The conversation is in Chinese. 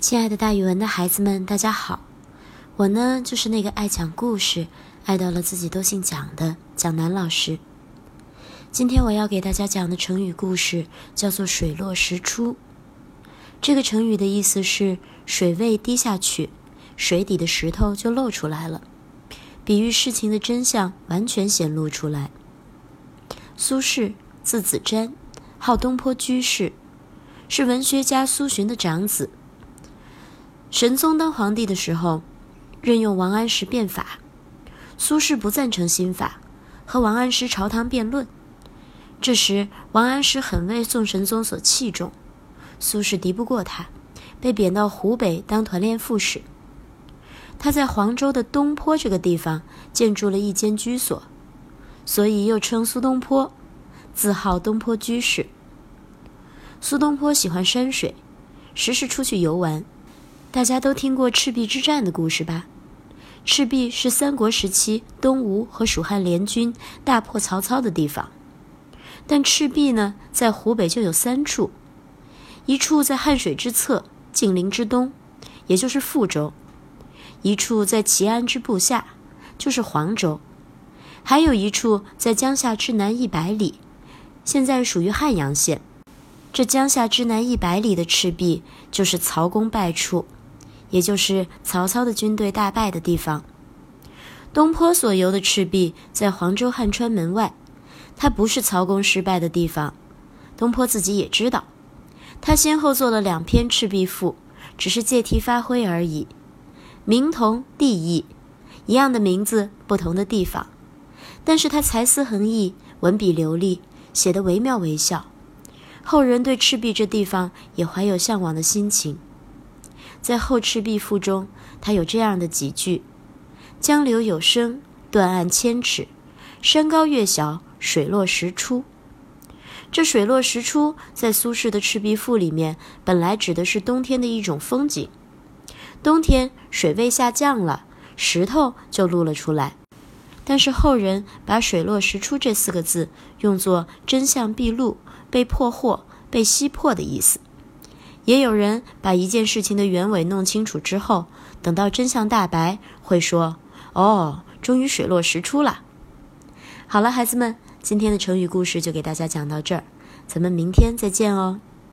亲爱的，大语文的孩子们，大家好！我呢，就是那个爱讲故事、爱到了自己都姓蒋的蒋楠老师。今天我要给大家讲的成语故事叫做“水落石出”。这个成语的意思是水位低下去，水底的石头就露出来了，比喻事情的真相完全显露出来。苏轼，字子瞻，号东坡居士，是文学家苏洵的长子。神宗当皇帝的时候，任用王安石变法，苏轼不赞成新法，和王安石朝堂辩论。这时，王安石很为宋神宗所器重，苏轼敌不过他，被贬到湖北当团练副使。他在黄州的东坡这个地方建筑了一间居所，所以又称苏东坡，自号东坡居士。苏东坡喜欢山水，时时出去游玩。大家都听过赤壁之战的故事吧？赤壁是三国时期东吴和蜀汉联军大破曹操的地方。但赤壁呢，在湖北就有三处，一处在汉水之侧，晋陵之东，也就是富州；一处在齐安之部下，就是黄州；还有一处在江夏之南一百里，现在属于汉阳县。这江夏之南一百里的赤壁，就是曹公败处。也就是曹操的军队大败的地方。东坡所游的赤壁在黄州汉川门外，它不是曹公失败的地方。东坡自己也知道，他先后做了两篇《赤壁赋》，只是借题发挥而已，名同地异，一样的名字，不同的地方。但是他才思横溢，文笔流利，写得惟妙惟肖，后人对赤壁这地方也怀有向往的心情。在《后赤壁赋》中，他有这样的几句：“江流有声，断岸千尺；山高月小，水落石出。”这“水落石出”在苏轼的《赤壁赋》里面，本来指的是冬天的一种风景。冬天水位下降了，石头就露了出来。但是后人把“水落石出”这四个字用作真相毕露、被破获、被识破的意思。也有人把一件事情的原委弄清楚之后，等到真相大白，会说：“哦，终于水落石出了。”好了，孩子们，今天的成语故事就给大家讲到这儿，咱们明天再见哦。